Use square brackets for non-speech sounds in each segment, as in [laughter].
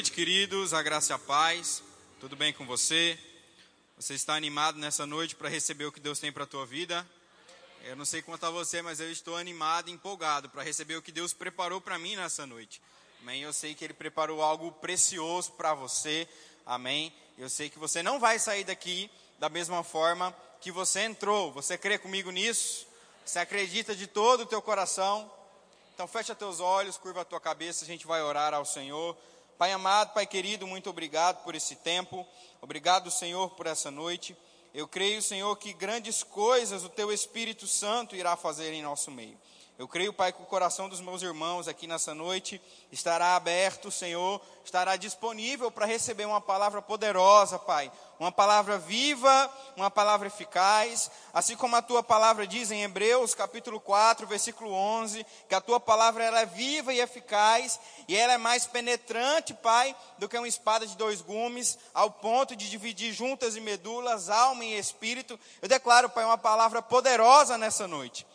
noite, queridos, a graça e a paz. Tudo bem com você? Você está animado nessa noite para receber o que Deus tem para a tua vida? Eu não sei quanto a você, mas eu estou animado empolgado para receber o que Deus preparou para mim nessa noite. Amém? Eu sei que Ele preparou algo precioso para você. Amém? Eu sei que você não vai sair daqui da mesma forma que você entrou. Você crê comigo nisso? Você acredita de todo o teu coração? Então fecha teus olhos, curva a tua cabeça, a gente vai orar ao Senhor. Pai amado, Pai querido, muito obrigado por esse tempo. Obrigado, Senhor, por essa noite. Eu creio, Senhor, que grandes coisas o Teu Espírito Santo irá fazer em nosso meio. Eu creio, Pai, que o coração dos meus irmãos aqui nessa noite estará aberto, Senhor, estará disponível para receber uma palavra poderosa, Pai. Uma palavra viva, uma palavra eficaz, assim como a tua palavra diz em Hebreus, capítulo 4, versículo 11, que a tua palavra ela é viva e eficaz, e ela é mais penetrante, Pai, do que uma espada de dois gumes, ao ponto de dividir juntas e medulas, alma e espírito. Eu declaro, Pai, uma palavra poderosa nessa noite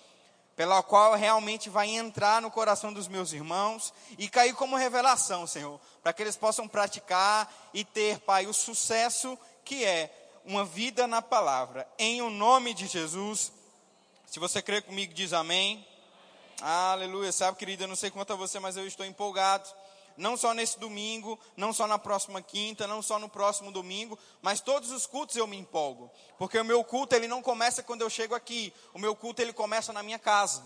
pela qual realmente vai entrar no coração dos meus irmãos e cair como revelação, Senhor, para que eles possam praticar e ter, Pai, o sucesso que é uma vida na palavra. Em o nome de Jesus. Se você crê comigo, diz amém. Aleluia. Sabe, querida, eu não sei quanto a você, mas eu estou empolgado não só nesse domingo, não só na próxima quinta, não só no próximo domingo, mas todos os cultos eu me empolgo, porque o meu culto ele não começa quando eu chego aqui, o meu culto ele começa na minha casa.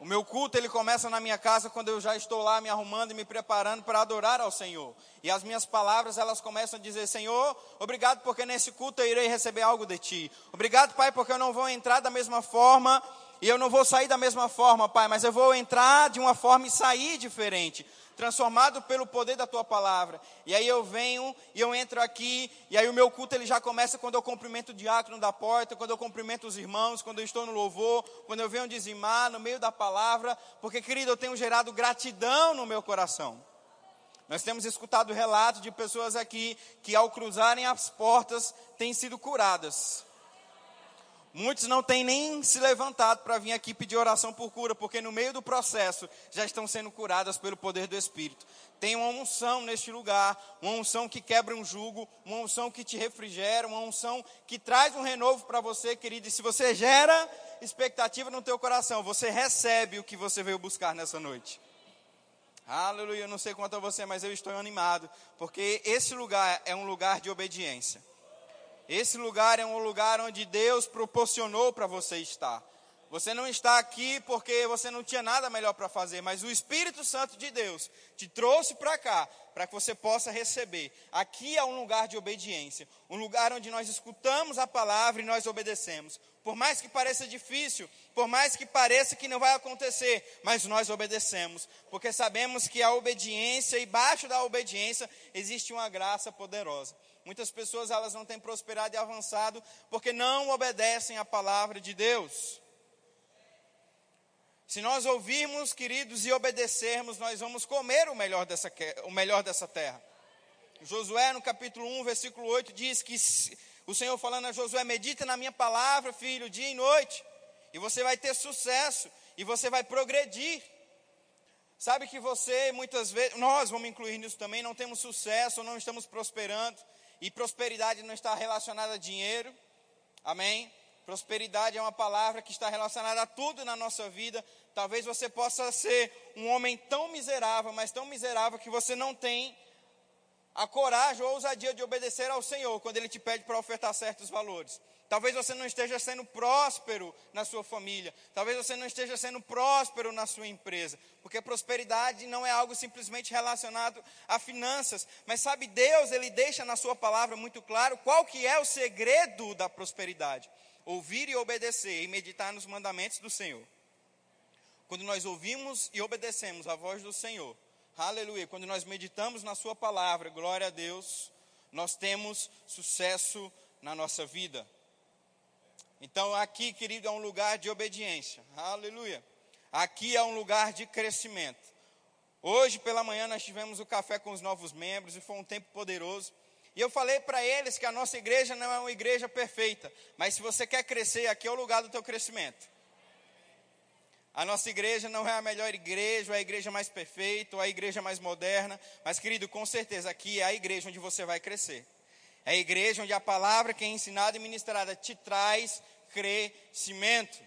O meu culto ele começa na minha casa quando eu já estou lá me arrumando e me preparando para adorar ao Senhor. E as minhas palavras elas começam a dizer: Senhor, obrigado porque nesse culto eu irei receber algo de ti. Obrigado, Pai, porque eu não vou entrar da mesma forma e eu não vou sair da mesma forma, Pai, mas eu vou entrar de uma forma e sair diferente transformado pelo poder da tua palavra. E aí eu venho e eu entro aqui, e aí o meu culto ele já começa quando eu cumprimento o diácono da porta, quando eu cumprimento os irmãos, quando eu estou no louvor, quando eu venho dizimar no meio da palavra, porque querido, eu tenho gerado gratidão no meu coração. Nós temos escutado relatos de pessoas aqui que ao cruzarem as portas têm sido curadas. Muitos não têm nem se levantado para vir aqui pedir oração por cura, porque no meio do processo já estão sendo curadas pelo poder do Espírito. Tem uma unção neste lugar, uma unção que quebra um jugo, uma unção que te refrigera, uma unção que traz um renovo para você, querido. E se você gera expectativa no teu coração, você recebe o que você veio buscar nessa noite. Aleluia, eu não sei quanto a você, mas eu estou animado, porque esse lugar é um lugar de obediência. Esse lugar é um lugar onde Deus proporcionou para você estar. Você não está aqui porque você não tinha nada melhor para fazer, mas o Espírito Santo de Deus te trouxe para cá para que você possa receber. Aqui é um lugar de obediência, um lugar onde nós escutamos a palavra e nós obedecemos. Por mais que pareça difícil, por mais que pareça que não vai acontecer, mas nós obedecemos, porque sabemos que a obediência e baixo da obediência existe uma graça poderosa. Muitas pessoas elas não têm prosperado e avançado porque não obedecem à palavra de Deus. Se nós ouvirmos, queridos, e obedecermos, nós vamos comer o melhor dessa, o melhor dessa terra. Josué, no capítulo 1, versículo 8, diz que o Senhor falando a Josué: Medita na minha palavra, filho, dia e noite, e você vai ter sucesso, e você vai progredir. Sabe que você, muitas vezes, nós vamos incluir nisso também, não temos sucesso, não estamos prosperando, e prosperidade não está relacionada a dinheiro. Amém? Prosperidade é uma palavra que está relacionada a tudo na nossa vida. Talvez você possa ser um homem tão miserável, mas tão miserável que você não tem a coragem ou a ousadia de obedecer ao Senhor quando Ele te pede para ofertar certos valores. Talvez você não esteja sendo próspero na sua família. Talvez você não esteja sendo próspero na sua empresa. Porque prosperidade não é algo simplesmente relacionado a finanças. Mas sabe, Deus, Ele deixa na sua palavra muito claro qual que é o segredo da prosperidade. Ouvir e obedecer e meditar nos mandamentos do Senhor. Quando nós ouvimos e obedecemos a voz do Senhor. Aleluia. Quando nós meditamos na sua palavra, glória a Deus, nós temos sucesso na nossa vida. Então, aqui, querido, é um lugar de obediência. Aleluia. Aqui é um lugar de crescimento. Hoje pela manhã nós tivemos o café com os novos membros e foi um tempo poderoso. E eu falei para eles que a nossa igreja não é uma igreja perfeita, mas se você quer crescer, aqui é o lugar do teu crescimento. A nossa igreja não é a melhor igreja, ou a igreja mais perfeita, ou a igreja mais moderna, mas querido, com certeza aqui é a igreja onde você vai crescer. É a igreja onde a palavra que é ensinada e ministrada te traz crescimento.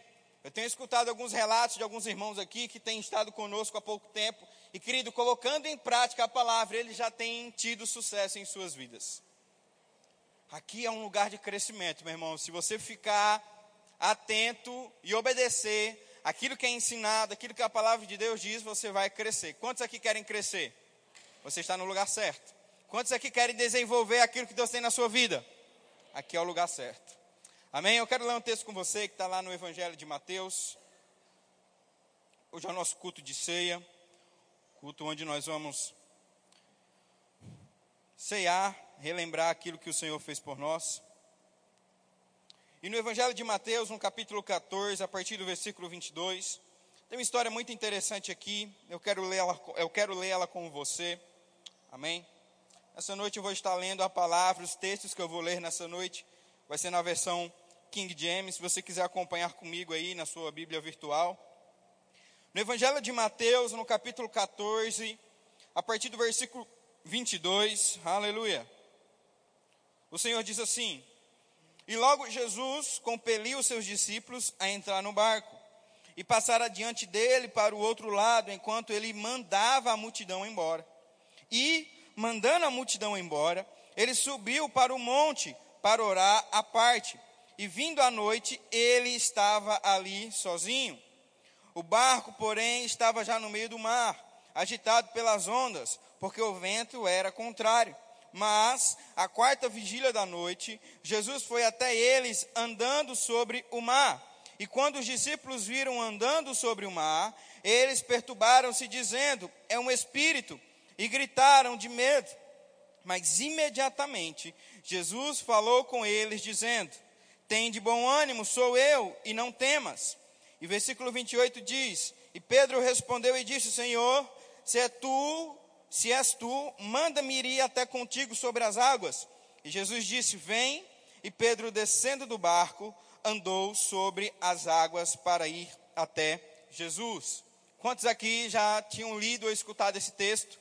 Eu tenho escutado alguns relatos de alguns irmãos aqui que têm estado conosco há pouco tempo e, querido, colocando em prática a palavra, eles já têm tido sucesso em suas vidas. Aqui é um lugar de crescimento, meu irmão. Se você ficar atento e obedecer aquilo que é ensinado, aquilo que a palavra de Deus diz, você vai crescer. Quantos aqui querem crescer? Você está no lugar certo. Quantos aqui querem desenvolver aquilo que Deus tem na sua vida? Aqui é o lugar certo. Amém? Eu quero ler um texto com você que está lá no Evangelho de Mateus. Hoje é o nosso culto de ceia, culto onde nós vamos ceiar, relembrar aquilo que o Senhor fez por nós. E no Evangelho de Mateus, no capítulo 14, a partir do versículo 22, tem uma história muito interessante aqui. Eu quero lê-la, eu quero lê-la com você. Amém? Essa noite eu vou estar lendo a palavra, os textos que eu vou ler nessa noite. Vai ser na versão King James, se você quiser acompanhar comigo aí na sua Bíblia virtual. No Evangelho de Mateus, no capítulo 14, a partir do versículo 22, aleluia. O Senhor diz assim: E logo Jesus compeliu os seus discípulos a entrar no barco e passar adiante dele para o outro lado, enquanto ele mandava a multidão embora. E, mandando a multidão embora, ele subiu para o monte para orar à parte. E vindo à noite, ele estava ali sozinho. O barco, porém, estava já no meio do mar, agitado pelas ondas, porque o vento era contrário. Mas, a quarta vigília da noite, Jesus foi até eles andando sobre o mar. E quando os discípulos viram andando sobre o mar, eles perturbaram-se, dizendo: É um espírito, e gritaram de medo. Mas imediatamente Jesus falou com eles, dizendo: tem de bom ânimo, sou eu, e não temas. E versículo 28 diz: E Pedro respondeu e disse: Senhor, se é tu, se és tu, manda-me ir até contigo sobre as águas. E Jesus disse: Vem. E Pedro, descendo do barco, andou sobre as águas para ir até Jesus. Quantos aqui já tinham lido ou escutado esse texto?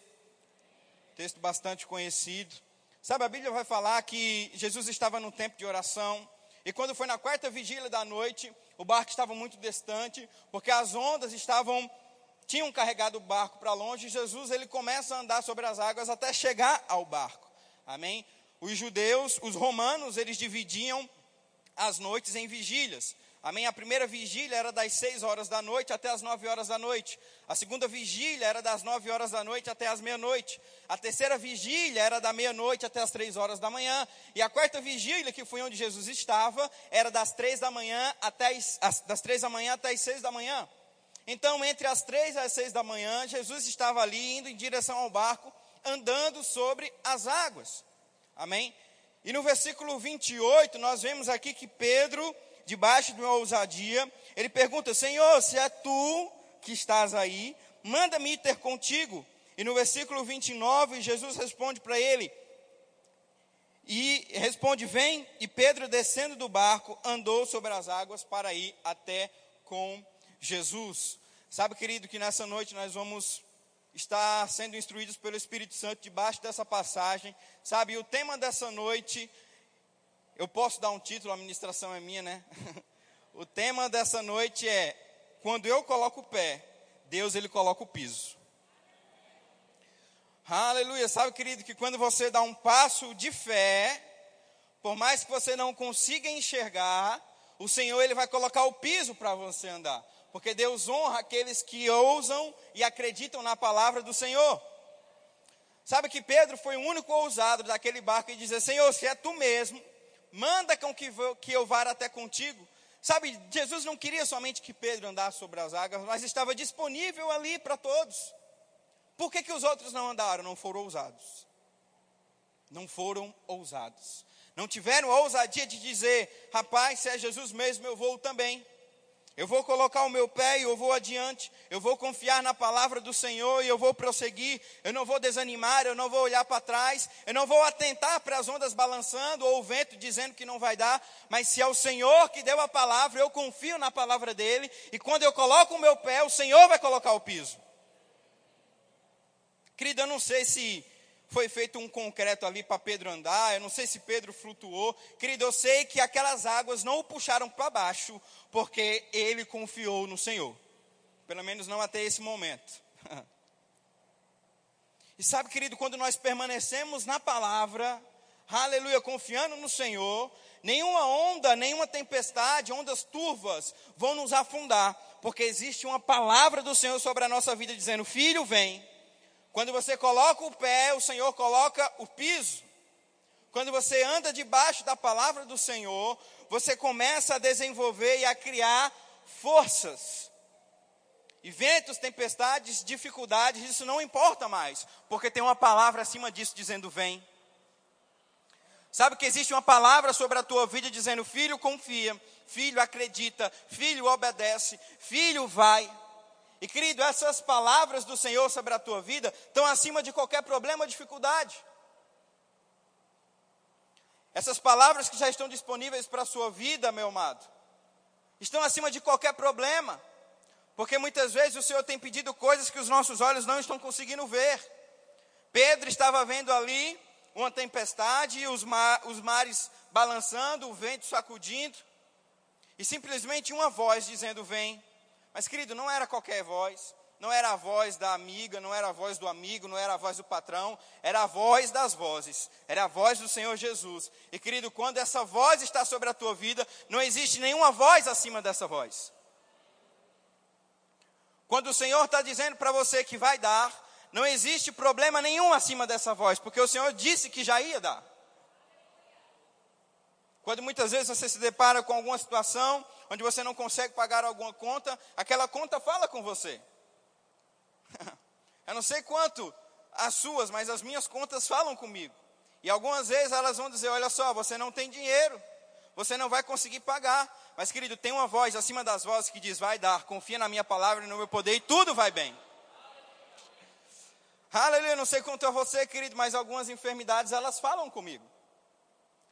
Texto bastante conhecido. Sabe, a Bíblia vai falar que Jesus estava no tempo de oração e quando foi na quarta vigília da noite, o barco estava muito distante, porque as ondas estavam tinham carregado o barco para longe. Jesus ele começa a andar sobre as águas até chegar ao barco. Amém? Os judeus, os romanos, eles dividiam as noites em vigílias. Amém? A primeira vigília era das 6 horas da noite até as 9 horas da noite. A segunda vigília era das 9 horas da noite até as meia-noite. A terceira vigília era da meia-noite até as 3 horas da manhã. E a quarta vigília, que foi onde Jesus estava, era das 3 da manhã até as, das 3 da manhã até as 6 da manhã. Então, entre as 3 e as 6 da manhã, Jesus estava ali indo em direção ao barco, andando sobre as águas. Amém? E no versículo 28, nós vemos aqui que Pedro debaixo de uma ousadia, ele pergunta: Senhor, se é tu que estás aí, manda-me ter contigo. E no versículo 29, Jesus responde para ele, e responde: Vem. E Pedro, descendo do barco, andou sobre as águas para ir até com Jesus. Sabe, querido, que nessa noite nós vamos estar sendo instruídos pelo Espírito Santo debaixo dessa passagem. Sabe, o tema dessa noite eu posso dar um título, a ministração é minha, né? [laughs] o tema dessa noite é: quando eu coloco o pé, Deus ele coloca o piso. Aleluia. Sabe, querido, que quando você dá um passo de fé, por mais que você não consiga enxergar, o Senhor ele vai colocar o piso para você andar. Porque Deus honra aqueles que ousam e acreditam na palavra do Senhor. Sabe que Pedro foi o único ousado daquele barco e dizer: Senhor, se é tu mesmo, manda com que, que eu vá até contigo. Sabe, Jesus não queria somente que Pedro andasse sobre as águas, mas estava disponível ali para todos. Por que, que os outros não andaram? Não foram ousados. Não foram ousados. Não tiveram a ousadia de dizer, rapaz, se é Jesus mesmo, eu vou também. Eu vou colocar o meu pé e eu vou adiante. Eu vou confiar na palavra do Senhor e eu vou prosseguir. Eu não vou desanimar, eu não vou olhar para trás. Eu não vou atentar para as ondas balançando ou o vento dizendo que não vai dar. Mas se é o Senhor que deu a palavra, eu confio na palavra dele. E quando eu coloco o meu pé, o Senhor vai colocar o piso. Querida, eu não sei se foi feito um concreto ali para Pedro andar, eu não sei se Pedro flutuou. Querido, eu sei que aquelas águas não o puxaram para baixo, porque ele confiou no Senhor. Pelo menos não até esse momento. [laughs] e sabe, querido, quando nós permanecemos na palavra, aleluia, confiando no Senhor, nenhuma onda, nenhuma tempestade, ondas turvas vão nos afundar, porque existe uma palavra do Senhor sobre a nossa vida dizendo: Filho, vem quando você coloca o pé, o Senhor coloca o piso. Quando você anda debaixo da palavra do Senhor, você começa a desenvolver e a criar forças. E ventos, tempestades, dificuldades, isso não importa mais, porque tem uma palavra acima disso dizendo: vem. Sabe que existe uma palavra sobre a tua vida dizendo: filho, confia, filho, acredita, filho, obedece, filho, vai. E querido, essas palavras do Senhor sobre a tua vida estão acima de qualquer problema ou dificuldade. Essas palavras que já estão disponíveis para a sua vida, meu amado, estão acima de qualquer problema. Porque muitas vezes o Senhor tem pedido coisas que os nossos olhos não estão conseguindo ver. Pedro estava vendo ali uma tempestade, os, mar, os mares balançando, o vento sacudindo, e simplesmente uma voz dizendo: Vem. Mas, querido, não era qualquer voz, não era a voz da amiga, não era a voz do amigo, não era a voz do patrão, era a voz das vozes, era a voz do Senhor Jesus. E, querido, quando essa voz está sobre a tua vida, não existe nenhuma voz acima dessa voz. Quando o Senhor está dizendo para você que vai dar, não existe problema nenhum acima dessa voz, porque o Senhor disse que já ia dar. Quando muitas vezes você se depara com alguma situação onde você não consegue pagar alguma conta, aquela conta fala com você. [laughs] Eu não sei quanto as suas, mas as minhas contas falam comigo. E algumas vezes elas vão dizer: Olha só, você não tem dinheiro, você não vai conseguir pagar. Mas, querido, tem uma voz acima das vozes que diz: Vai dar, confia na minha palavra e no meu poder e tudo vai bem. Aleluia, não sei quanto é você, querido, mas algumas enfermidades elas falam comigo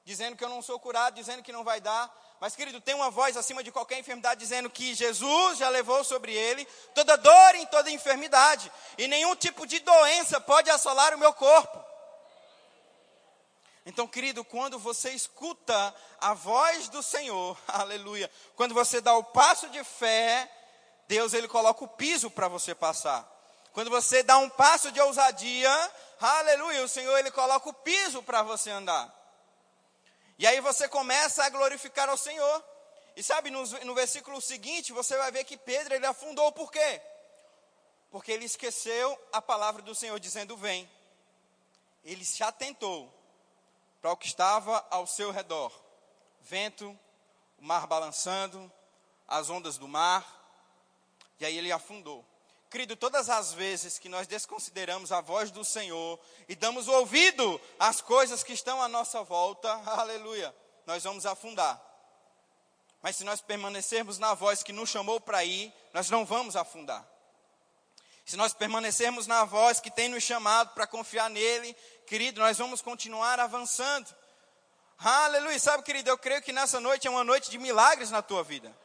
dizendo que eu não sou curado, dizendo que não vai dar. Mas, querido, tem uma voz acima de qualquer enfermidade dizendo que Jesus já levou sobre ele toda dor e toda enfermidade, e nenhum tipo de doença pode assolar o meu corpo. Então, querido, quando você escuta a voz do Senhor, [laughs] aleluia, quando você dá o passo de fé, Deus ele coloca o piso para você passar. Quando você dá um passo de ousadia, aleluia, o Senhor ele coloca o piso para você andar. E aí você começa a glorificar ao Senhor. E sabe, no, no versículo seguinte, você vai ver que Pedro ele afundou por quê? Porque ele esqueceu a palavra do Senhor dizendo: Vem. Ele se atentou para o que estava ao seu redor: vento, o mar balançando, as ondas do mar. E aí ele afundou. Querido, todas as vezes que nós desconsideramos a voz do Senhor e damos ouvido às coisas que estão à nossa volta, [laughs] aleluia, nós vamos afundar. Mas se nós permanecermos na voz que nos chamou para ir, nós não vamos afundar. Se nós permanecermos na voz que tem nos chamado para confiar nele, querido, nós vamos continuar avançando. Aleluia. Sabe, querido, eu creio que nessa noite é uma noite de milagres na tua vida.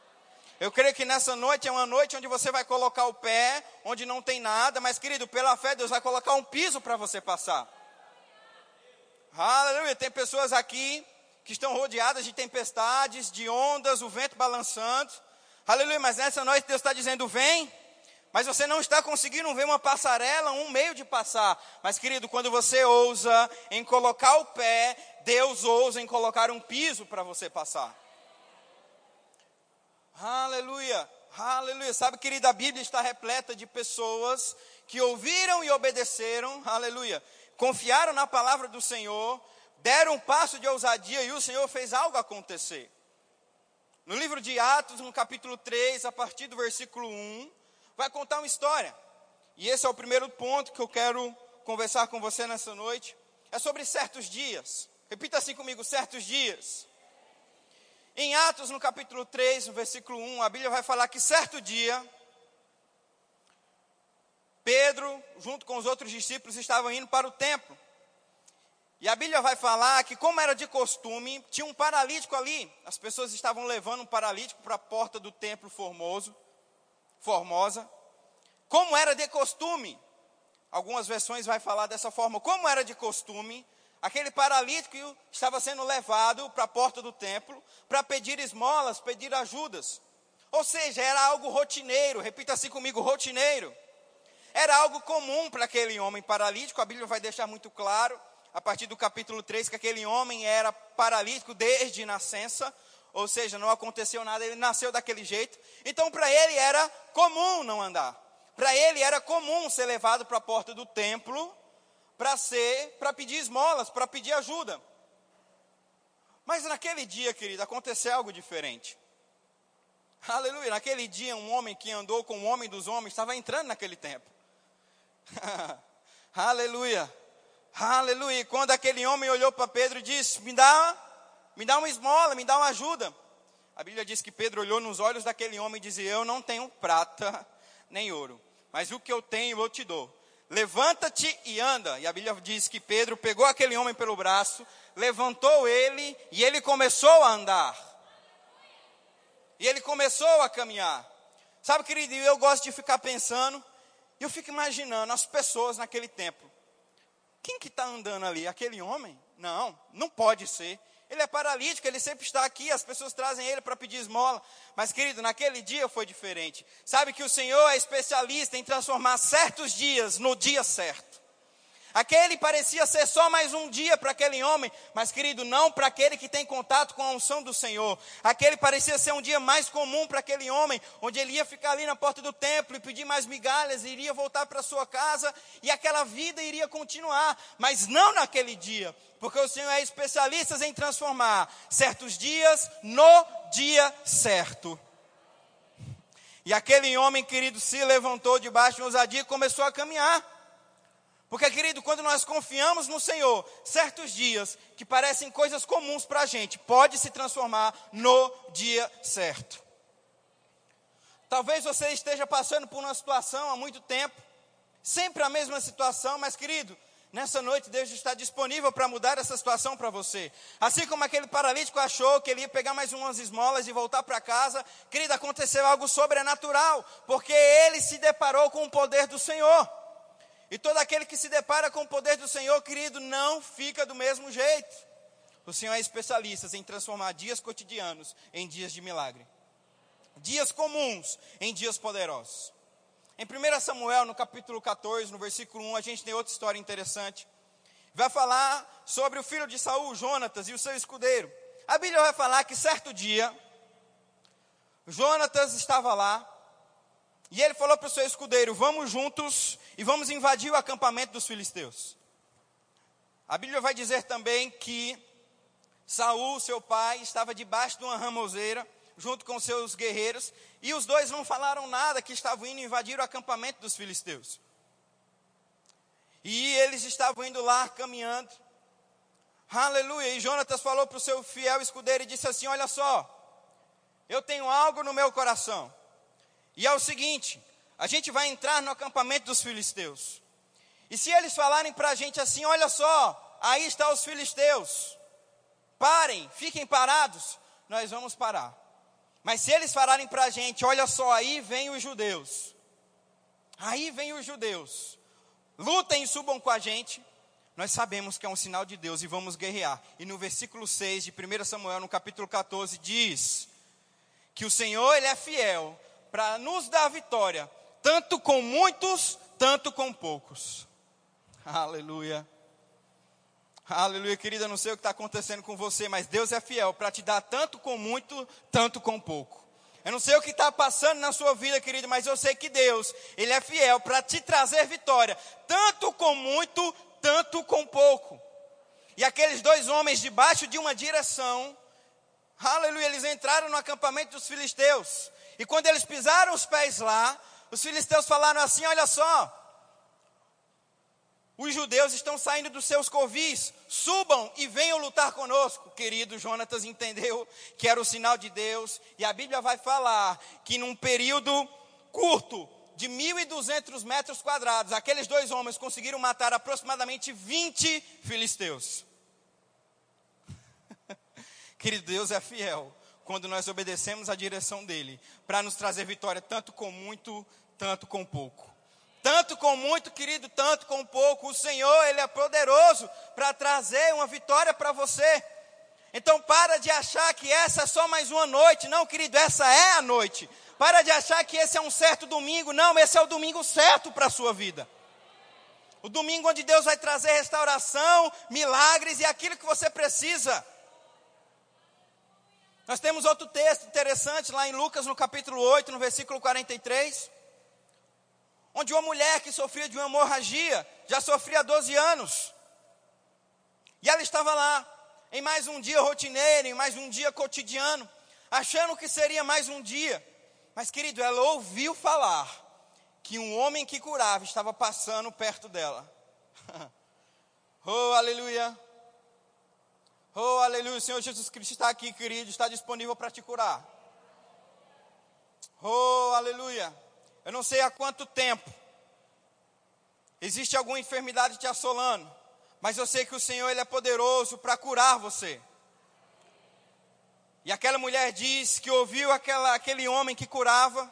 Eu creio que nessa noite é uma noite onde você vai colocar o pé, onde não tem nada, mas querido, pela fé Deus vai colocar um piso para você passar. Aleluia. Tem pessoas aqui que estão rodeadas de tempestades, de ondas, o vento balançando. Aleluia. Mas nessa noite Deus está dizendo: vem. Mas você não está conseguindo ver uma passarela, um meio de passar. Mas, querido, quando você ousa em colocar o pé, Deus ousa em colocar um piso para você passar. Aleluia, aleluia. Sabe, querida, a Bíblia está repleta de pessoas que ouviram e obedeceram, aleluia. Confiaram na palavra do Senhor, deram um passo de ousadia e o Senhor fez algo acontecer. No livro de Atos, no capítulo 3, a partir do versículo 1, vai contar uma história. E esse é o primeiro ponto que eu quero conversar com você nessa noite. É sobre certos dias. Repita assim comigo: certos dias. Em Atos, no capítulo 3, no versículo 1, a Bíblia vai falar que certo dia, Pedro, junto com os outros discípulos, estavam indo para o templo. E a Bíblia vai falar que, como era de costume, tinha um paralítico ali. As pessoas estavam levando um paralítico para a porta do templo formoso, Formosa. Como era de costume, algumas versões vai falar dessa forma. Como era de costume, aquele paralítico estava sendo levado para a porta do templo para pedir esmolas, pedir ajudas. Ou seja, era algo rotineiro, repita assim comigo, rotineiro. Era algo comum para aquele homem paralítico, a Bíblia vai deixar muito claro a partir do capítulo 3, que aquele homem era paralítico desde nascença, ou seja, não aconteceu nada, ele nasceu daquele jeito. Então, para ele era comum não andar. Para ele era comum ser levado para a porta do templo para ser, para pedir esmolas, para pedir ajuda. Mas naquele dia, querido, aconteceu algo diferente. Aleluia. Naquele dia, um homem que andou com o homem dos homens estava entrando naquele templo. [laughs] Aleluia. Aleluia. Quando aquele homem olhou para Pedro e disse: Me dá, me dá uma esmola, me dá uma ajuda. A Bíblia diz que Pedro olhou nos olhos daquele homem e dizia: Eu não tenho prata nem ouro, mas o que eu tenho eu te dou. Levanta-te e anda. E a Bíblia diz que Pedro pegou aquele homem pelo braço, levantou ele e ele começou a andar. E ele começou a caminhar. Sabe, querido, eu gosto de ficar pensando, eu fico imaginando as pessoas naquele tempo. Quem que está andando ali? Aquele homem? Não, não pode ser. Ele é paralítico, ele sempre está aqui, as pessoas trazem ele para pedir esmola. Mas, querido, naquele dia foi diferente. Sabe que o Senhor é especialista em transformar certos dias no dia certo. Aquele parecia ser só mais um dia para aquele homem, mas querido, não para aquele que tem contato com a unção do Senhor. Aquele parecia ser um dia mais comum para aquele homem, onde ele ia ficar ali na porta do templo e pedir mais migalhas, iria voltar para sua casa e aquela vida iria continuar, mas não naquele dia, porque o Senhor é especialista em transformar certos dias no dia certo. E aquele homem, querido, se levantou debaixo de ousadia e começou a caminhar. Porque, querido, quando nós confiamos no Senhor, certos dias que parecem coisas comuns para a gente, pode se transformar no dia certo. Talvez você esteja passando por uma situação há muito tempo, sempre a mesma situação, mas, querido, nessa noite Deus está disponível para mudar essa situação para você. Assim como aquele paralítico achou que ele ia pegar mais umas esmolas e voltar para casa, querido, aconteceu algo sobrenatural, porque ele se deparou com o poder do Senhor. E todo aquele que se depara com o poder do Senhor, querido, não fica do mesmo jeito. O Senhor é especialista em transformar dias cotidianos em dias de milagre. Dias comuns em dias poderosos. Em 1 Samuel, no capítulo 14, no versículo 1, a gente tem outra história interessante. Vai falar sobre o filho de Saul, Jonatas, e o seu escudeiro. A Bíblia vai falar que certo dia, Jonatas estava lá, e ele falou para o seu escudeiro: Vamos juntos e vamos invadir o acampamento dos filisteus. A Bíblia vai dizer também que Saul, seu pai, estava debaixo de uma ramoseira, junto com seus guerreiros, e os dois não falaram nada que estavam indo invadir o acampamento dos filisteus. E eles estavam indo lá caminhando. Aleluia. E Jonatas falou para o seu fiel escudeiro e disse assim: Olha só, eu tenho algo no meu coração. E é o seguinte: a gente vai entrar no acampamento dos filisteus. E se eles falarem para a gente assim: olha só, aí estão os filisteus, parem, fiquem parados, nós vamos parar. Mas se eles falarem para a gente: olha só, aí vem os judeus, aí vem os judeus, lutem e subam com a gente, nós sabemos que é um sinal de Deus e vamos guerrear. E no versículo 6 de 1 Samuel, no capítulo 14, diz que o Senhor, Ele é fiel para nos dar vitória, tanto com muitos, tanto com poucos. Aleluia. Aleluia, querida. Não sei o que está acontecendo com você, mas Deus é fiel para te dar tanto com muito, tanto com pouco. Eu não sei o que está passando na sua vida, querido, mas eu sei que Deus, Ele é fiel para te trazer vitória, tanto com muito, tanto com pouco. E aqueles dois homens, debaixo de uma direção, aleluia, eles entraram no acampamento dos filisteus. E quando eles pisaram os pés lá, os filisteus falaram assim: Olha só, Os judeus estão saindo dos seus covis, subam e venham lutar conosco. Querido Jonatas entendeu que era o sinal de Deus, e a Bíblia vai falar que num período curto, de 1.200 metros quadrados, aqueles dois homens conseguiram matar aproximadamente 20 filisteus. [laughs] Querido, Deus é fiel quando nós obedecemos a direção dele, para nos trazer vitória, tanto com muito, tanto com pouco. Tanto com muito, querido, tanto com pouco. O Senhor, Ele é poderoso para trazer uma vitória para você. Então, para de achar que essa é só mais uma noite. Não, querido, essa é a noite. Para de achar que esse é um certo domingo. Não, esse é o domingo certo para a sua vida. O domingo onde Deus vai trazer restauração, milagres e aquilo que você precisa. Nós temos outro texto interessante lá em Lucas, no capítulo 8, no versículo 43, onde uma mulher que sofria de uma hemorragia, já sofria há 12 anos, e ela estava lá, em mais um dia rotineiro, em mais um dia cotidiano, achando que seria mais um dia, mas querido, ela ouviu falar que um homem que curava estava passando perto dela. [laughs] oh, aleluia! Oh, aleluia, o Senhor Jesus Cristo está aqui, querido, está disponível para te curar. Oh, aleluia. Eu não sei há quanto tempo existe alguma enfermidade te assolando, mas eu sei que o Senhor ele é poderoso para curar você. E aquela mulher diz que ouviu aquela, aquele homem que curava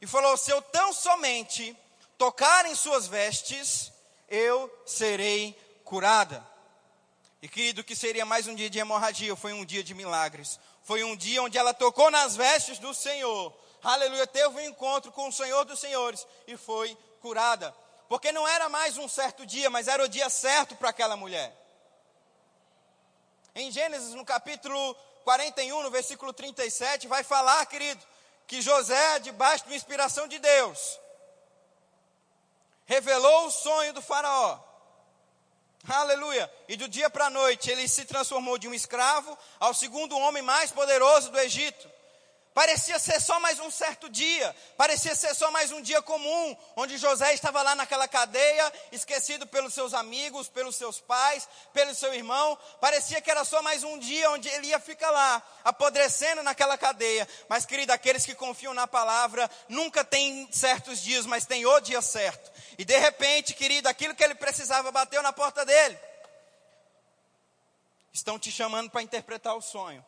e falou: Se eu tão somente tocar em suas vestes, eu serei curada. E querido, que seria mais um dia de hemorragia, foi um dia de milagres. Foi um dia onde ela tocou nas vestes do Senhor. Aleluia, teve um encontro com o Senhor dos Senhores e foi curada. Porque não era mais um certo dia, mas era o dia certo para aquela mulher. Em Gênesis, no capítulo 41, no versículo 37, vai falar, querido, que José, debaixo de uma inspiração de Deus, revelou o sonho do Faraó. Aleluia. E do dia para a noite ele se transformou de um escravo ao segundo homem mais poderoso do Egito. Parecia ser só mais um certo dia, parecia ser só mais um dia comum, onde José estava lá naquela cadeia, esquecido pelos seus amigos, pelos seus pais, pelo seu irmão. Parecia que era só mais um dia onde ele ia ficar lá, apodrecendo naquela cadeia. Mas, querido, aqueles que confiam na palavra nunca têm certos dias, mas tem o dia certo. E de repente, querido, aquilo que ele precisava bateu na porta dele. Estão te chamando para interpretar o sonho.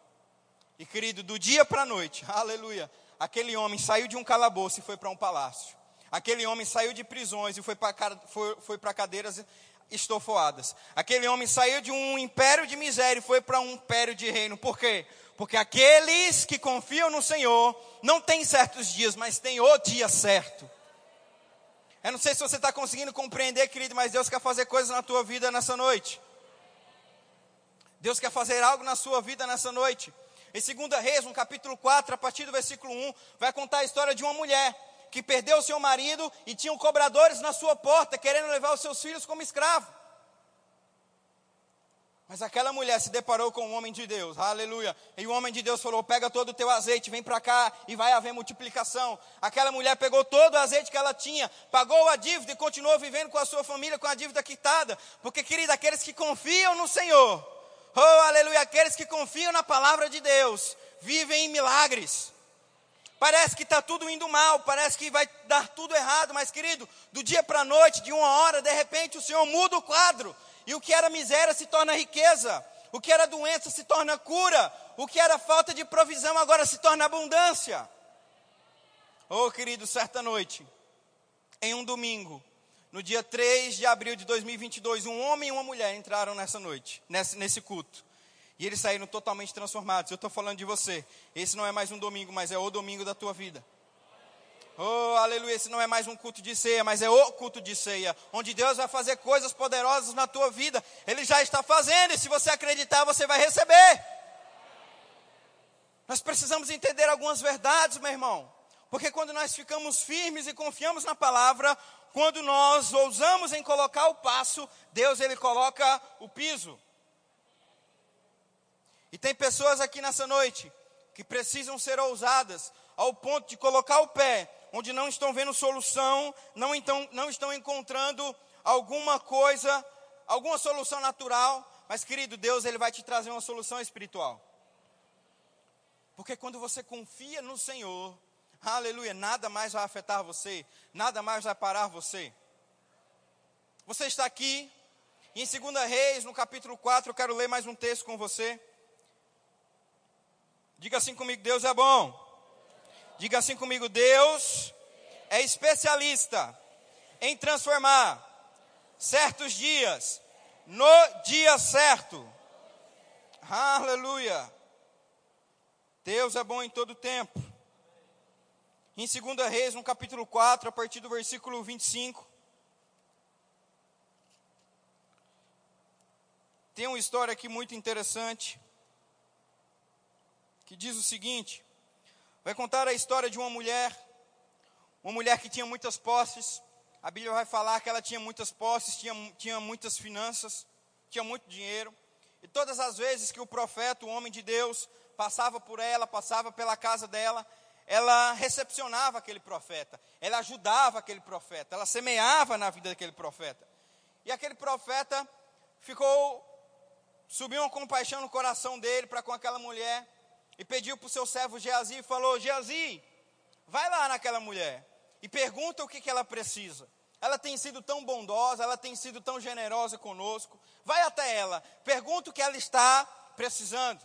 E querido, do dia para a noite, [laughs] aleluia, aquele homem saiu de um calabouço e foi para um palácio. Aquele homem saiu de prisões e foi para foi, foi cadeiras estofoadas. Aquele homem saiu de um império de miséria e foi para um império de reino. Por quê? Porque aqueles que confiam no Senhor não têm certos dias, mas têm o dia certo. Eu não sei se você está conseguindo compreender, querido, mas Deus quer fazer coisas na tua vida nessa noite. Deus quer fazer algo na sua vida nessa noite. Em 2 Reis, no capítulo 4, a partir do versículo 1, vai contar a história de uma mulher que perdeu o seu marido e tinham cobradores na sua porta, querendo levar os seus filhos como escravo. Mas aquela mulher se deparou com um homem de Deus, aleluia. E o homem de Deus falou: Pega todo o teu azeite, vem para cá e vai haver multiplicação. Aquela mulher pegou todo o azeite que ela tinha, pagou a dívida e continuou vivendo com a sua família com a dívida quitada. Porque, querida, aqueles que confiam no Senhor, Oh, aleluia, aqueles que confiam na palavra de Deus vivem em milagres. Parece que está tudo indo mal, parece que vai dar tudo errado, mas querido, do dia para a noite, de uma hora, de repente o Senhor muda o quadro, e o que era miséria se torna riqueza, o que era doença se torna cura, o que era falta de provisão agora se torna abundância. Oh, querido, certa noite, em um domingo, no dia 3 de abril de 2022, um homem e uma mulher entraram nessa noite, nesse, nesse culto. E eles saíram totalmente transformados. Eu estou falando de você. Esse não é mais um domingo, mas é o domingo da tua vida. Oh, aleluia. Esse não é mais um culto de ceia, mas é o culto de ceia. Onde Deus vai fazer coisas poderosas na tua vida. Ele já está fazendo. E se você acreditar, você vai receber. Nós precisamos entender algumas verdades, meu irmão. Porque quando nós ficamos firmes e confiamos na palavra, quando nós ousamos em colocar o passo, Deus ele coloca o piso. E tem pessoas aqui nessa noite que precisam ser ousadas ao ponto de colocar o pé onde não estão vendo solução, não, então, não estão encontrando alguma coisa, alguma solução natural, mas querido, Deus ele vai te trazer uma solução espiritual. Porque quando você confia no Senhor, aleluia, nada mais vai afetar você, nada mais vai parar você. Você está aqui, em 2 Reis, no capítulo 4, eu quero ler mais um texto com você. Diga assim comigo: Deus é bom. Diga assim comigo: Deus é especialista em transformar certos dias no dia certo. Aleluia. Deus é bom em todo tempo. Em 2 Reis, no capítulo 4, a partir do versículo 25. Tem uma história aqui muito interessante. Que diz o seguinte: vai contar a história de uma mulher, uma mulher que tinha muitas posses. A Bíblia vai falar que ela tinha muitas posses, tinha, tinha muitas finanças, tinha muito dinheiro. E todas as vezes que o profeta, o homem de Deus, passava por ela, passava pela casa dela, ela recepcionava aquele profeta, ela ajudava aquele profeta, ela semeava na vida daquele profeta. E aquele profeta ficou, subiu uma compaixão no coração dele para com aquela mulher e pediu para o seu servo Geazi e falou: Geazi, vai lá naquela mulher e pergunta o que, que ela precisa. Ela tem sido tão bondosa, ela tem sido tão generosa conosco. Vai até ela, pergunta o que ela está precisando.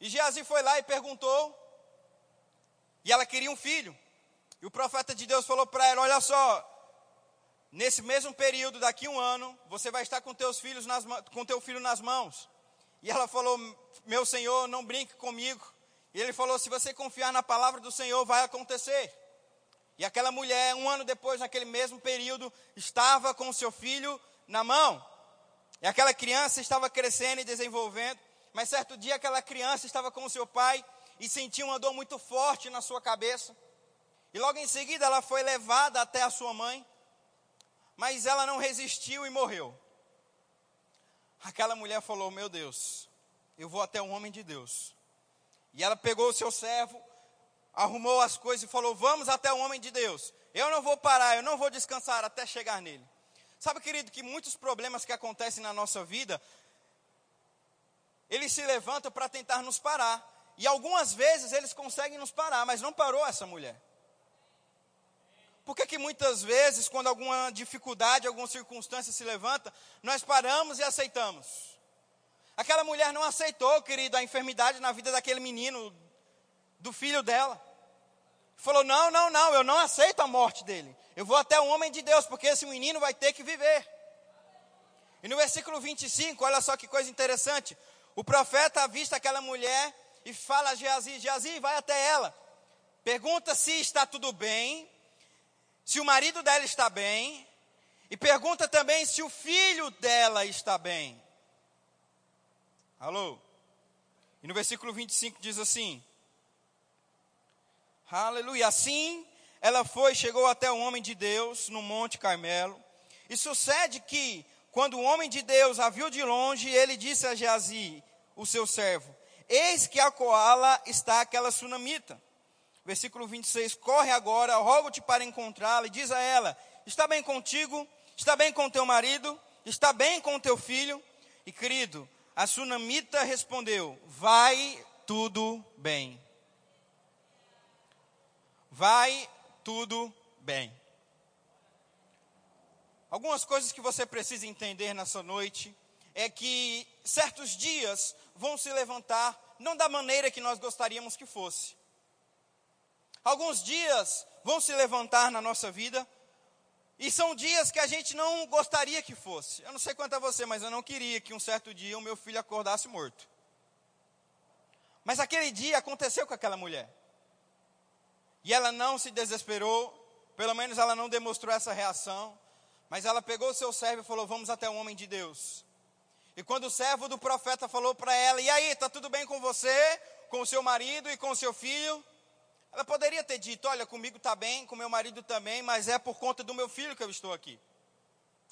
E Geazi foi lá e perguntou. E ela queria um filho. E o profeta de Deus falou para ela: Olha só, nesse mesmo período, daqui um ano, você vai estar com teus filhos nas, com teu filho nas mãos. E ela falou: Meu senhor, não brinque comigo. E ele falou: Se você confiar na palavra do Senhor, vai acontecer. E aquela mulher, um ano depois, naquele mesmo período, estava com seu filho na mão. E aquela criança estava crescendo e desenvolvendo. Mas certo dia aquela criança estava com seu pai e sentiu uma dor muito forte na sua cabeça. E logo em seguida ela foi levada até a sua mãe, mas ela não resistiu e morreu. Aquela mulher falou: Meu Deus, eu vou até um homem de Deus. E ela pegou o seu servo, arrumou as coisas e falou: Vamos até o homem de Deus. Eu não vou parar, eu não vou descansar até chegar nele. Sabe, querido, que muitos problemas que acontecem na nossa vida eles se levantam para tentar nos parar. E algumas vezes eles conseguem nos parar, mas não parou essa mulher. Por que, que muitas vezes, quando alguma dificuldade, alguma circunstância se levanta, nós paramos e aceitamos? Aquela mulher não aceitou, querido, a enfermidade na vida daquele menino, do filho dela. Falou: não, não, não, eu não aceito a morte dele. Eu vou até o homem de Deus, porque esse menino vai ter que viver. E no versículo 25, olha só que coisa interessante. O profeta avista aquela mulher e fala a Geazi: Geazi, vai até ela. Pergunta se está tudo bem, se o marido dela está bem, e pergunta também se o filho dela está bem. Alô? E no versículo 25 diz assim: Aleluia. Assim ela foi, chegou até o homem de Deus no Monte Carmelo. E sucede que, quando o homem de Deus a viu de longe, ele disse a Geazi, o seu servo: Eis que a coala está aquela sunamita. Versículo 26: Corre agora, rogo-te para encontrá-la, e diz a ela: Está bem contigo? Está bem com teu marido? Está bem com teu filho? E querido, a sunamita respondeu: Vai tudo bem. Vai tudo bem. Algumas coisas que você precisa entender nessa noite é que certos dias vão se levantar não da maneira que nós gostaríamos que fosse. Alguns dias vão se levantar na nossa vida e são dias que a gente não gostaria que fosse. Eu não sei quanto a você, mas eu não queria que um certo dia o meu filho acordasse morto. Mas aquele dia aconteceu com aquela mulher. E ela não se desesperou, pelo menos ela não demonstrou essa reação. Mas ela pegou o seu servo e falou: Vamos até o homem de Deus. E quando o servo do profeta falou para ela: E aí, está tudo bem com você, com o seu marido e com o seu filho? Ela poderia ter dito: Olha, comigo está bem, com meu marido também, mas é por conta do meu filho que eu estou aqui.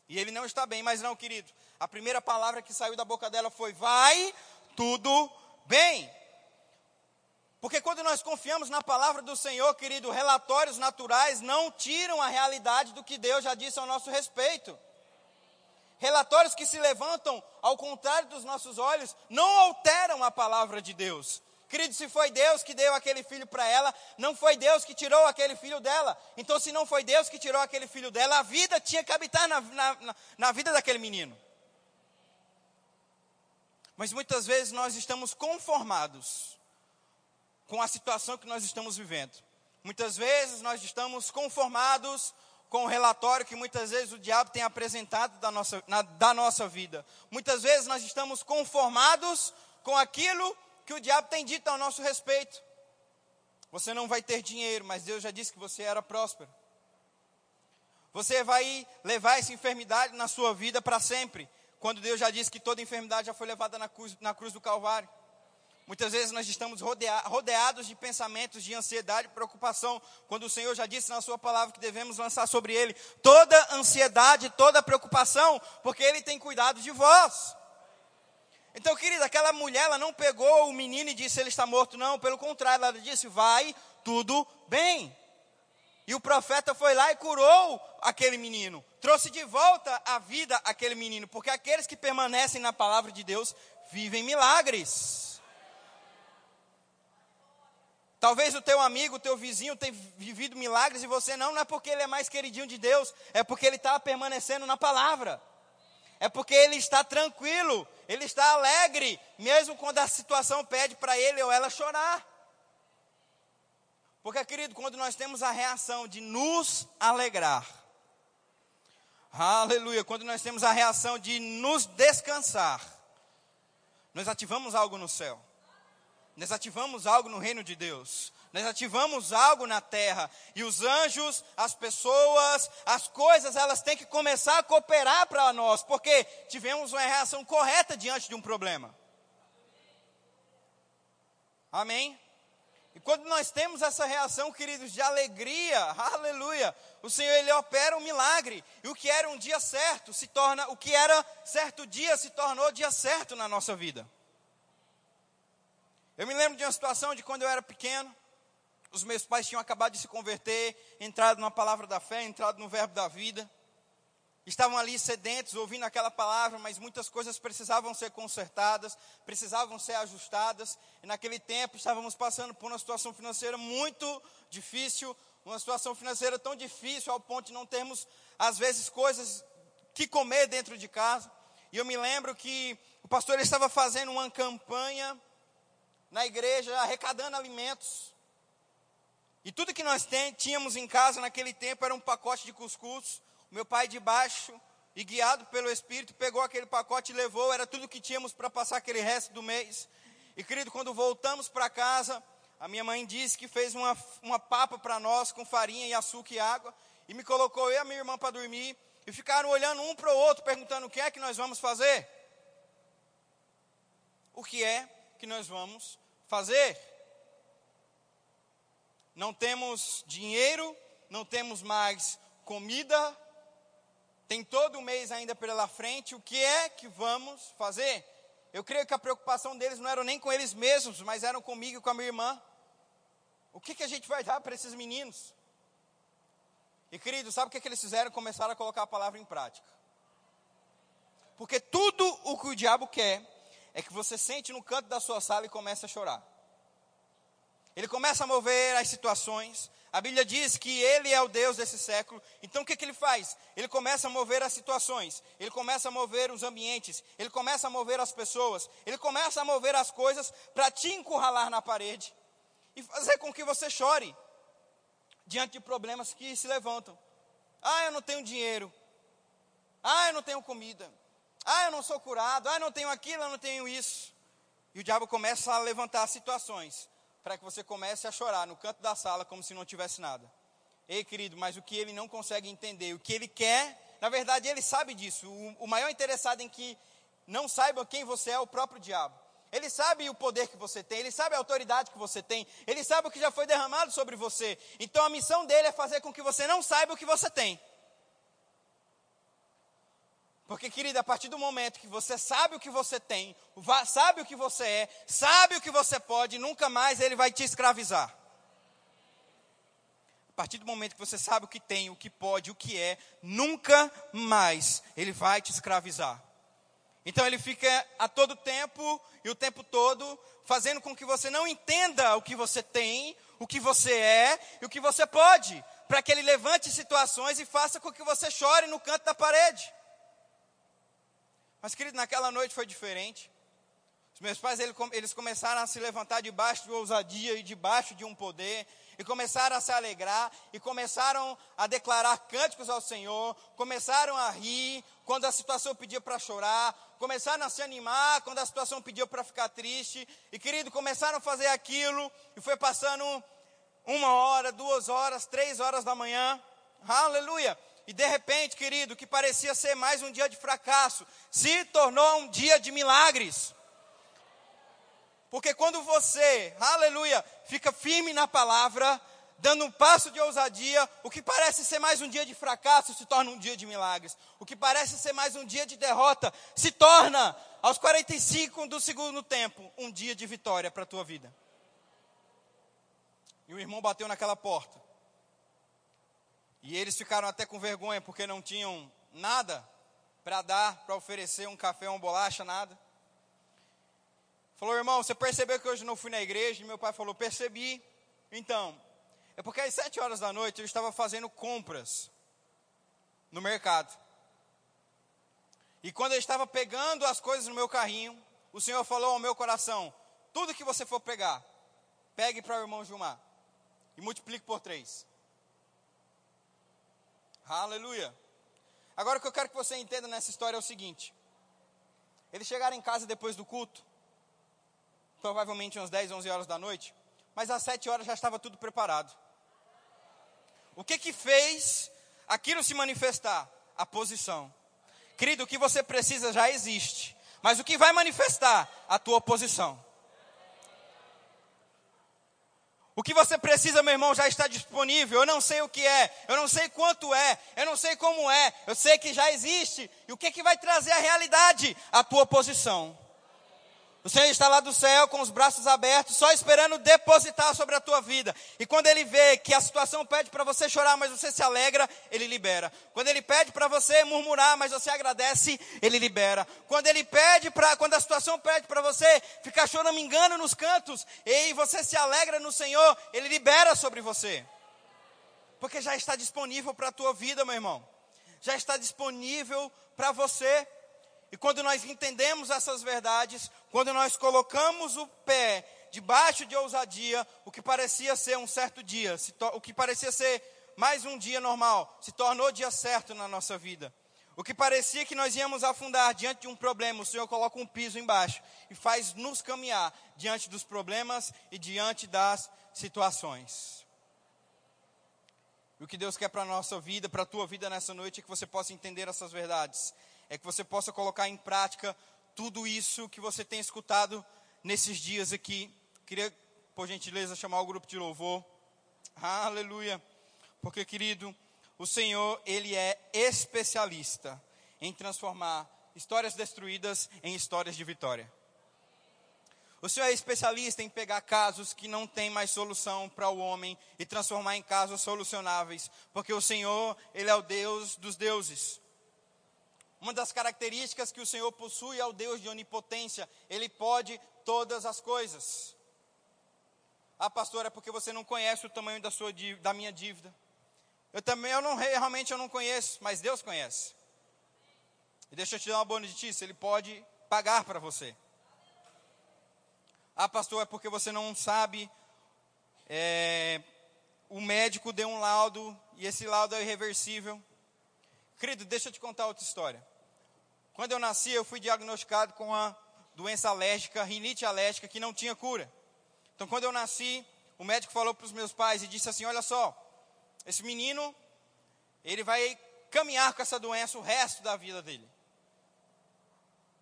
E ele não está bem, mas não, querido. A primeira palavra que saiu da boca dela foi: Vai tudo bem. Porque quando nós confiamos na palavra do Senhor, querido, relatórios naturais não tiram a realidade do que Deus já disse ao nosso respeito. Relatórios que se levantam ao contrário dos nossos olhos não alteram a palavra de Deus. Querido, se foi Deus que deu aquele filho para ela, não foi Deus que tirou aquele filho dela. Então, se não foi Deus que tirou aquele filho dela, a vida tinha que habitar na, na, na vida daquele menino. Mas muitas vezes nós estamos conformados com a situação que nós estamos vivendo. Muitas vezes nós estamos conformados com o relatório que muitas vezes o diabo tem apresentado da nossa, na, da nossa vida. Muitas vezes nós estamos conformados com aquilo que o diabo tem dito ao nosso respeito. Você não vai ter dinheiro, mas Deus já disse que você era próspero. Você vai levar essa enfermidade na sua vida para sempre, quando Deus já disse que toda enfermidade já foi levada na cruz, na cruz do Calvário. Muitas vezes nós estamos rodeados de pensamentos de ansiedade e preocupação, quando o Senhor já disse na Sua palavra que devemos lançar sobre Ele toda ansiedade, toda preocupação, porque Ele tem cuidado de vós. Então, querida, aquela mulher, ela não pegou o menino e disse ele está morto, não, pelo contrário, ela disse: vai, tudo bem. E o profeta foi lá e curou aquele menino, trouxe de volta a vida aquele menino, porque aqueles que permanecem na palavra de Deus vivem milagres. Talvez o teu amigo, o teu vizinho tenha vivido milagres e você não, não é porque ele é mais queridinho de Deus, é porque ele está permanecendo na palavra. É porque ele está tranquilo, ele está alegre, mesmo quando a situação pede para ele ou ela chorar. Porque, querido, quando nós temos a reação de nos alegrar, aleluia, quando nós temos a reação de nos descansar, nós ativamos algo no céu. Nós ativamos algo no reino de Deus. Nós ativamos algo na terra. E os anjos, as pessoas, as coisas, elas têm que começar a cooperar para nós. Porque tivemos uma reação correta diante de um problema. Amém? E quando nós temos essa reação, queridos, de alegria, [laughs] aleluia, o Senhor ele opera um milagre. E o que era um dia certo se torna, o que era certo dia se tornou dia certo na nossa vida. Eu me lembro de uma situação de quando eu era pequeno, os meus pais tinham acabado de se converter, entrado na palavra da fé, entrado no verbo da vida. Estavam ali sedentos, ouvindo aquela palavra, mas muitas coisas precisavam ser consertadas, precisavam ser ajustadas. E naquele tempo estávamos passando por uma situação financeira muito difícil, uma situação financeira tão difícil ao ponto de não termos, às vezes, coisas que comer dentro de casa. E eu me lembro que o pastor estava fazendo uma campanha na igreja arrecadando alimentos. E tudo que nós tínhamos em casa naquele tempo era um pacote de cuscuz. O meu pai de baixo, e guiado pelo Espírito, pegou aquele pacote e levou. Era tudo que tínhamos para passar aquele resto do mês. E querido, quando voltamos para casa, a minha mãe disse que fez uma, uma papa para nós com farinha e açúcar e água. E me colocou eu e a minha irmã para dormir. E ficaram olhando um para o outro, perguntando o que é que nós vamos fazer. O que é que nós vamos fazer. Não temos dinheiro, não temos mais comida, tem todo o mês ainda pela frente, o que é que vamos fazer? Eu creio que a preocupação deles não era nem com eles mesmos, mas eram comigo e com a minha irmã. O que, que a gente vai dar para esses meninos? E querido, sabe o que, que eles fizeram? Começaram a colocar a palavra em prática. Porque tudo o que o diabo quer é que você sente no canto da sua sala e comece a chorar. Ele começa a mover as situações. A Bíblia diz que ele é o Deus desse século. Então o que, que ele faz? Ele começa a mover as situações. Ele começa a mover os ambientes. Ele começa a mover as pessoas. Ele começa a mover as coisas para te encurralar na parede e fazer com que você chore diante de problemas que se levantam. Ah, eu não tenho dinheiro. Ah, eu não tenho comida. Ah, eu não sou curado. Ah, eu não tenho aquilo, eu não tenho isso. E o diabo começa a levantar situações para que você comece a chorar no canto da sala como se não tivesse nada. Ei, querido, mas o que ele não consegue entender, o que ele quer, na verdade ele sabe disso. O, o maior interessado em que não saiba quem você é, é o próprio diabo. Ele sabe o poder que você tem, ele sabe a autoridade que você tem, ele sabe o que já foi derramado sobre você. Então a missão dele é fazer com que você não saiba o que você tem. Porque, querida, a partir do momento que você sabe o que você tem, sabe o que você é, sabe o que você pode, nunca mais ele vai te escravizar. A partir do momento que você sabe o que tem, o que pode, o que é, nunca mais ele vai te escravizar. Então ele fica a todo tempo e o tempo todo fazendo com que você não entenda o que você tem, o que você é e o que você pode, para que ele levante situações e faça com que você chore no canto da parede. Mas, querido, naquela noite foi diferente. Os meus pais, eles começaram a se levantar debaixo de ousadia e debaixo de um poder, e começaram a se alegrar, e começaram a declarar cânticos ao Senhor, começaram a rir quando a situação pedia para chorar, começaram a se animar quando a situação pedia para ficar triste, e querido, começaram a fazer aquilo, e foi passando uma hora, duas horas, três horas da manhã, aleluia, e de repente, querido, que parecia ser mais um dia de fracasso, se tornou um dia de milagres. Porque quando você, aleluia, fica firme na palavra, dando um passo de ousadia, o que parece ser mais um dia de fracasso se torna um dia de milagres. O que parece ser mais um dia de derrota se torna, aos 45 do segundo tempo, um dia de vitória para a tua vida. E o irmão bateu naquela porta. E eles ficaram até com vergonha porque não tinham nada para dar, para oferecer um café, uma bolacha, nada. Falou, irmão, você percebeu que hoje não fui na igreja? E meu pai falou, percebi. Então, é porque às sete horas da noite eu estava fazendo compras no mercado. E quando eu estava pegando as coisas no meu carrinho, o Senhor falou ao meu coração: tudo que você for pegar, pegue para o irmão Gilmar e multiplique por três. Aleluia. Agora o que eu quero que você entenda nessa história é o seguinte: eles chegaram em casa depois do culto, provavelmente umas 10, 11 horas da noite, mas às 7 horas já estava tudo preparado. O que que fez aquilo se manifestar? A posição. Querido, o que você precisa já existe, mas o que vai manifestar? A tua posição. O que você precisa, meu irmão, já está disponível. Eu não sei o que é, eu não sei quanto é, eu não sei como é, eu sei que já existe. E o que, que vai trazer a realidade? A tua posição. O Senhor está lá do céu com os braços abertos, só esperando depositar sobre a tua vida. E quando Ele vê que a situação pede para você chorar, mas você se alegra, Ele libera. Quando Ele pede para você murmurar, mas você agradece, Ele libera. Quando Ele pede para, quando a situação pede para você ficar engano nos cantos, e você se alegra no Senhor, Ele libera sobre você. Porque já está disponível para a tua vida, meu irmão. Já está disponível para você. E quando nós entendemos essas verdades, quando nós colocamos o pé debaixo de ousadia, o que parecia ser um certo dia, o que parecia ser mais um dia normal, se tornou dia certo na nossa vida. O que parecia que nós íamos afundar diante de um problema, o Senhor coloca um piso embaixo e faz nos caminhar diante dos problemas e diante das situações. E o que Deus quer para a nossa vida, para a tua vida nessa noite, é que você possa entender essas verdades é que você possa colocar em prática tudo isso que você tem escutado nesses dias aqui. Queria, por gentileza, chamar o grupo de louvor. Aleluia. Porque, querido, o Senhor, Ele é especialista em transformar histórias destruídas em histórias de vitória. O Senhor é especialista em pegar casos que não têm mais solução para o homem e transformar em casos solucionáveis, porque o Senhor, Ele é o Deus dos deuses. Uma das características que o Senhor possui é o Deus de onipotência. Ele pode todas as coisas. Ah, pastor, é porque você não conhece o tamanho da, sua, da minha dívida. Eu também, eu não, realmente eu não conheço, mas Deus conhece. E deixa eu te dar uma boa notícia, Ele pode pagar para você. Ah, pastor, é porque você não sabe, é, o médico deu um laudo, e esse laudo é irreversível. Querido, deixa eu te contar outra história. Quando eu nasci, eu fui diagnosticado com uma doença alérgica, rinite alérgica, que não tinha cura. Então, quando eu nasci, o médico falou para os meus pais e disse assim: Olha só, esse menino, ele vai caminhar com essa doença o resto da vida dele.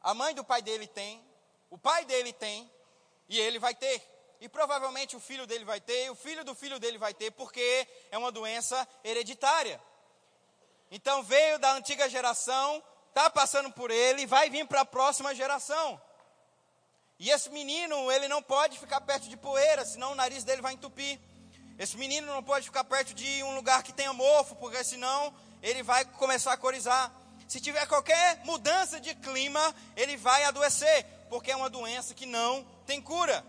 A mãe do pai dele tem, o pai dele tem, e ele vai ter. E provavelmente o filho dele vai ter, e o filho do filho dele vai ter, porque é uma doença hereditária. Então veio da antiga geração está passando por ele vai vir para a próxima geração. E esse menino, ele não pode ficar perto de poeira, senão o nariz dele vai entupir. Esse menino não pode ficar perto de um lugar que tenha mofo, porque senão ele vai começar a corizar. Se tiver qualquer mudança de clima, ele vai adoecer, porque é uma doença que não tem cura.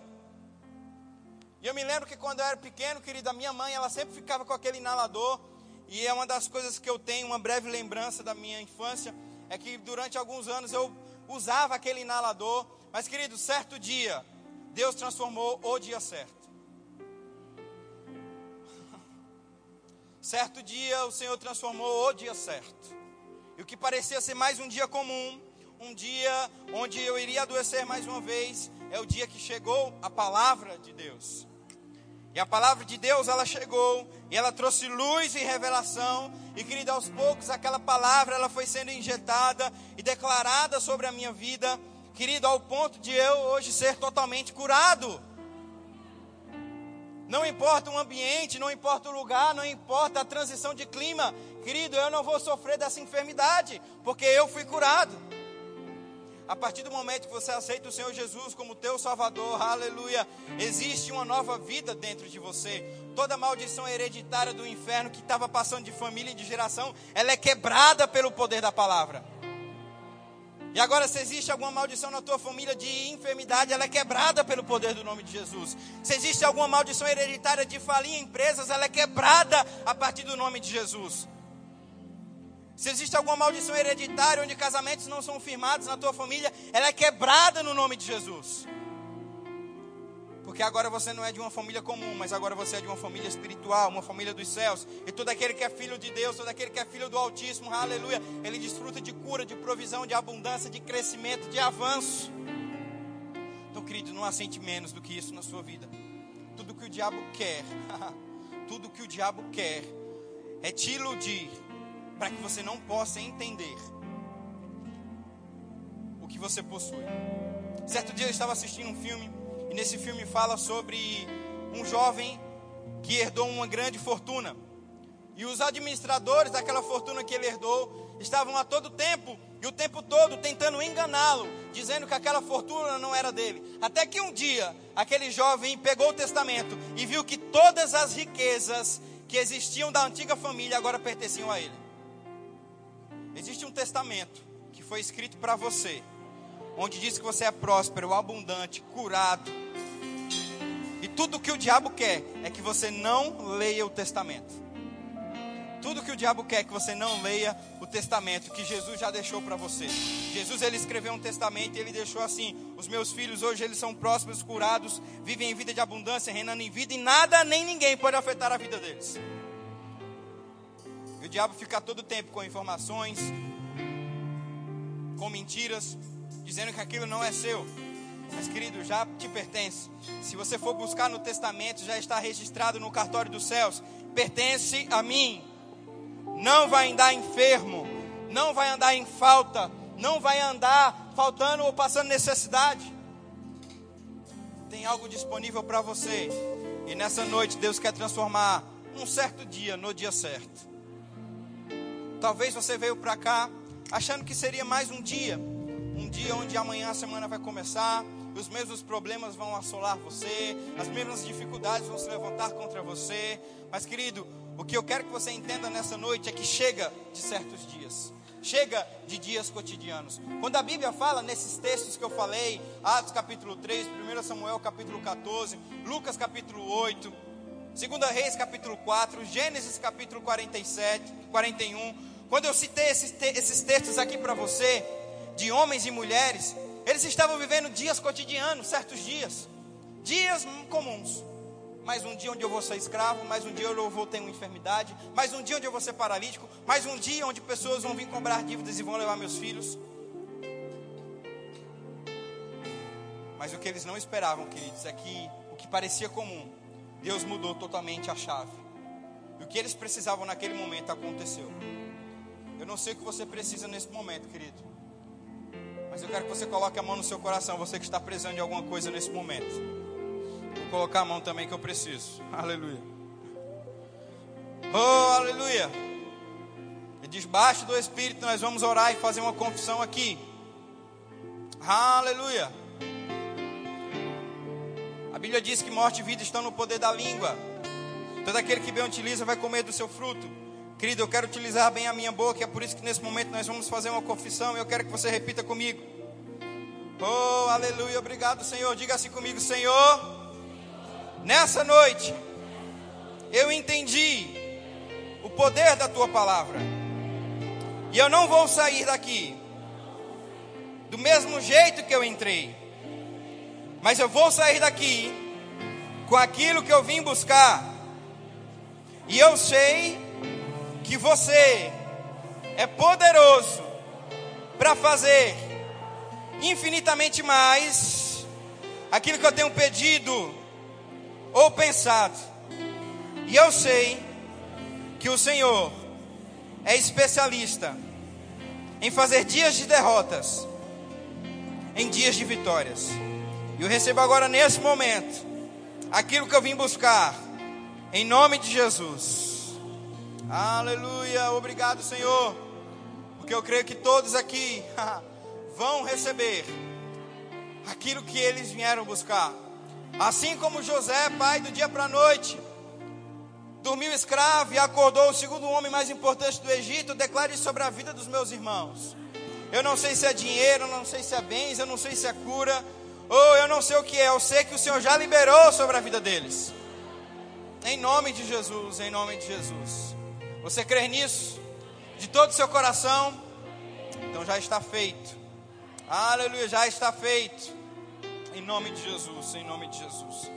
E eu me lembro que quando eu era pequeno, querida, minha mãe, ela sempre ficava com aquele inalador. E é uma das coisas que eu tenho, uma breve lembrança da minha infância, é que durante alguns anos eu usava aquele inalador. Mas, querido, certo dia, Deus transformou o dia certo. [laughs] Certo dia, o Senhor transformou o dia certo. E o que parecia ser mais um dia comum, um dia onde eu iria adoecer mais uma vez, é o dia que chegou a palavra de Deus. E a palavra de Deus, ela chegou e ela trouxe luz e revelação. E querido, aos poucos aquela palavra ela foi sendo injetada e declarada sobre a minha vida, querido, ao ponto de eu hoje ser totalmente curado. Não importa o ambiente, não importa o lugar, não importa a transição de clima, querido, eu não vou sofrer dessa enfermidade, porque eu fui curado. A partir do momento que você aceita o Senhor Jesus como teu Salvador, aleluia, existe uma nova vida dentro de você. Toda maldição hereditária do inferno que estava passando de família e de geração, ela é quebrada pelo poder da palavra. E agora, se existe alguma maldição na tua família de enfermidade, ela é quebrada pelo poder do nome de Jesus. Se existe alguma maldição hereditária de falir em empresas, ela é quebrada a partir do nome de Jesus. Se existe alguma maldição hereditária onde casamentos não são firmados na tua família, ela é quebrada no nome de Jesus. Porque agora você não é de uma família comum, mas agora você é de uma família espiritual, uma família dos céus. E todo aquele que é filho de Deus, todo aquele que é filho do Altíssimo, aleluia, ele desfruta de cura, de provisão, de abundância, de crescimento, de avanço. Então, querido, não assente menos do que isso na sua vida. Tudo que o diabo quer, [laughs] tudo que o diabo quer é te iludir para que você não possa entender o que você possui. Certo dia eu estava assistindo um filme e nesse filme fala sobre um jovem que herdou uma grande fortuna. E os administradores daquela fortuna que ele herdou estavam a todo tempo e o tempo todo tentando enganá-lo, dizendo que aquela fortuna não era dele. Até que um dia aquele jovem pegou o testamento e viu que todas as riquezas que existiam da antiga família agora pertenciam a ele. Existe um testamento que foi escrito para você, onde diz que você é próspero, abundante, curado. E tudo que o diabo quer é que você não leia o testamento. Tudo que o diabo quer é que você não leia o testamento que Jesus já deixou para você. Jesus ele escreveu um testamento e ele deixou assim: os meus filhos hoje eles são prósperos, curados, vivem em vida de abundância, reinando em vida e nada nem ninguém pode afetar a vida deles. E o diabo fica todo tempo com informações, com mentiras, dizendo que aquilo não é seu. Mas, querido, já te pertence. Se você for buscar no testamento, já está registrado no cartório dos céus. Pertence a mim. Não vai andar enfermo, não vai andar em falta, não vai andar faltando ou passando necessidade. Tem algo disponível para você. E nessa noite Deus quer transformar um certo dia no dia certo. Talvez você veio para cá achando que seria mais um dia, um dia onde amanhã a semana vai começar, os mesmos problemas vão assolar você, as mesmas dificuldades vão se levantar contra você. Mas, querido, o que eu quero que você entenda nessa noite é que chega de certos dias. Chega de dias cotidianos. Quando a Bíblia fala nesses textos que eu falei, Atos capítulo 3, 1 Samuel capítulo 14, Lucas capítulo 8, 2 Reis capítulo 4, Gênesis capítulo 47, 41, quando eu citei esses, te esses textos aqui para você, de homens e mulheres, eles estavam vivendo dias cotidianos, certos dias, dias comuns. Mais um dia onde eu vou ser escravo, mais um dia eu vou ter uma enfermidade, mais um dia onde eu vou ser paralítico, mais um dia onde pessoas vão vir cobrar dívidas e vão levar meus filhos. Mas o que eles não esperavam, queridos, é que o que parecia comum, Deus mudou totalmente a chave. E o que eles precisavam naquele momento aconteceu. Eu não sei o que você precisa nesse momento, querido. Mas eu quero que você coloque a mão no seu coração, você que está precisando de alguma coisa nesse momento. Vou colocar a mão também que eu preciso. Aleluia. Oh, aleluia. E desbaixo do Espírito nós vamos orar e fazer uma confissão aqui. Aleluia. A Bíblia diz que morte e vida estão no poder da língua. Todo aquele que bem utiliza vai comer do seu fruto. Querido, eu quero utilizar bem a minha boca, é por isso que nesse momento nós vamos fazer uma confissão. E eu quero que você repita comigo. Oh, aleluia, obrigado, Senhor. Diga assim comigo, Senhor. Nessa noite, eu entendi o poder da tua palavra. E eu não vou sair daqui do mesmo jeito que eu entrei. Mas eu vou sair daqui com aquilo que eu vim buscar. E eu sei que você é poderoso para fazer infinitamente mais aquilo que eu tenho pedido ou pensado. E eu sei que o Senhor é especialista em fazer dias de derrotas em dias de vitórias. E eu recebo agora nesse momento aquilo que eu vim buscar, em nome de Jesus. Aleluia, obrigado, Senhor, porque eu creio que todos aqui [laughs] vão receber aquilo que eles vieram buscar. Assim como José, pai, do dia para a noite, dormiu escravo e acordou o segundo homem mais importante do Egito, declare sobre a vida dos meus irmãos. Eu não sei se é dinheiro, eu não sei se é bens, eu não sei se é cura, ou eu não sei o que é, eu sei que o Senhor já liberou sobre a vida deles. Em nome de Jesus, em nome de Jesus. Você crê nisso? De todo o seu coração? Então já está feito. Aleluia, já está feito. Em nome de Jesus, em nome de Jesus.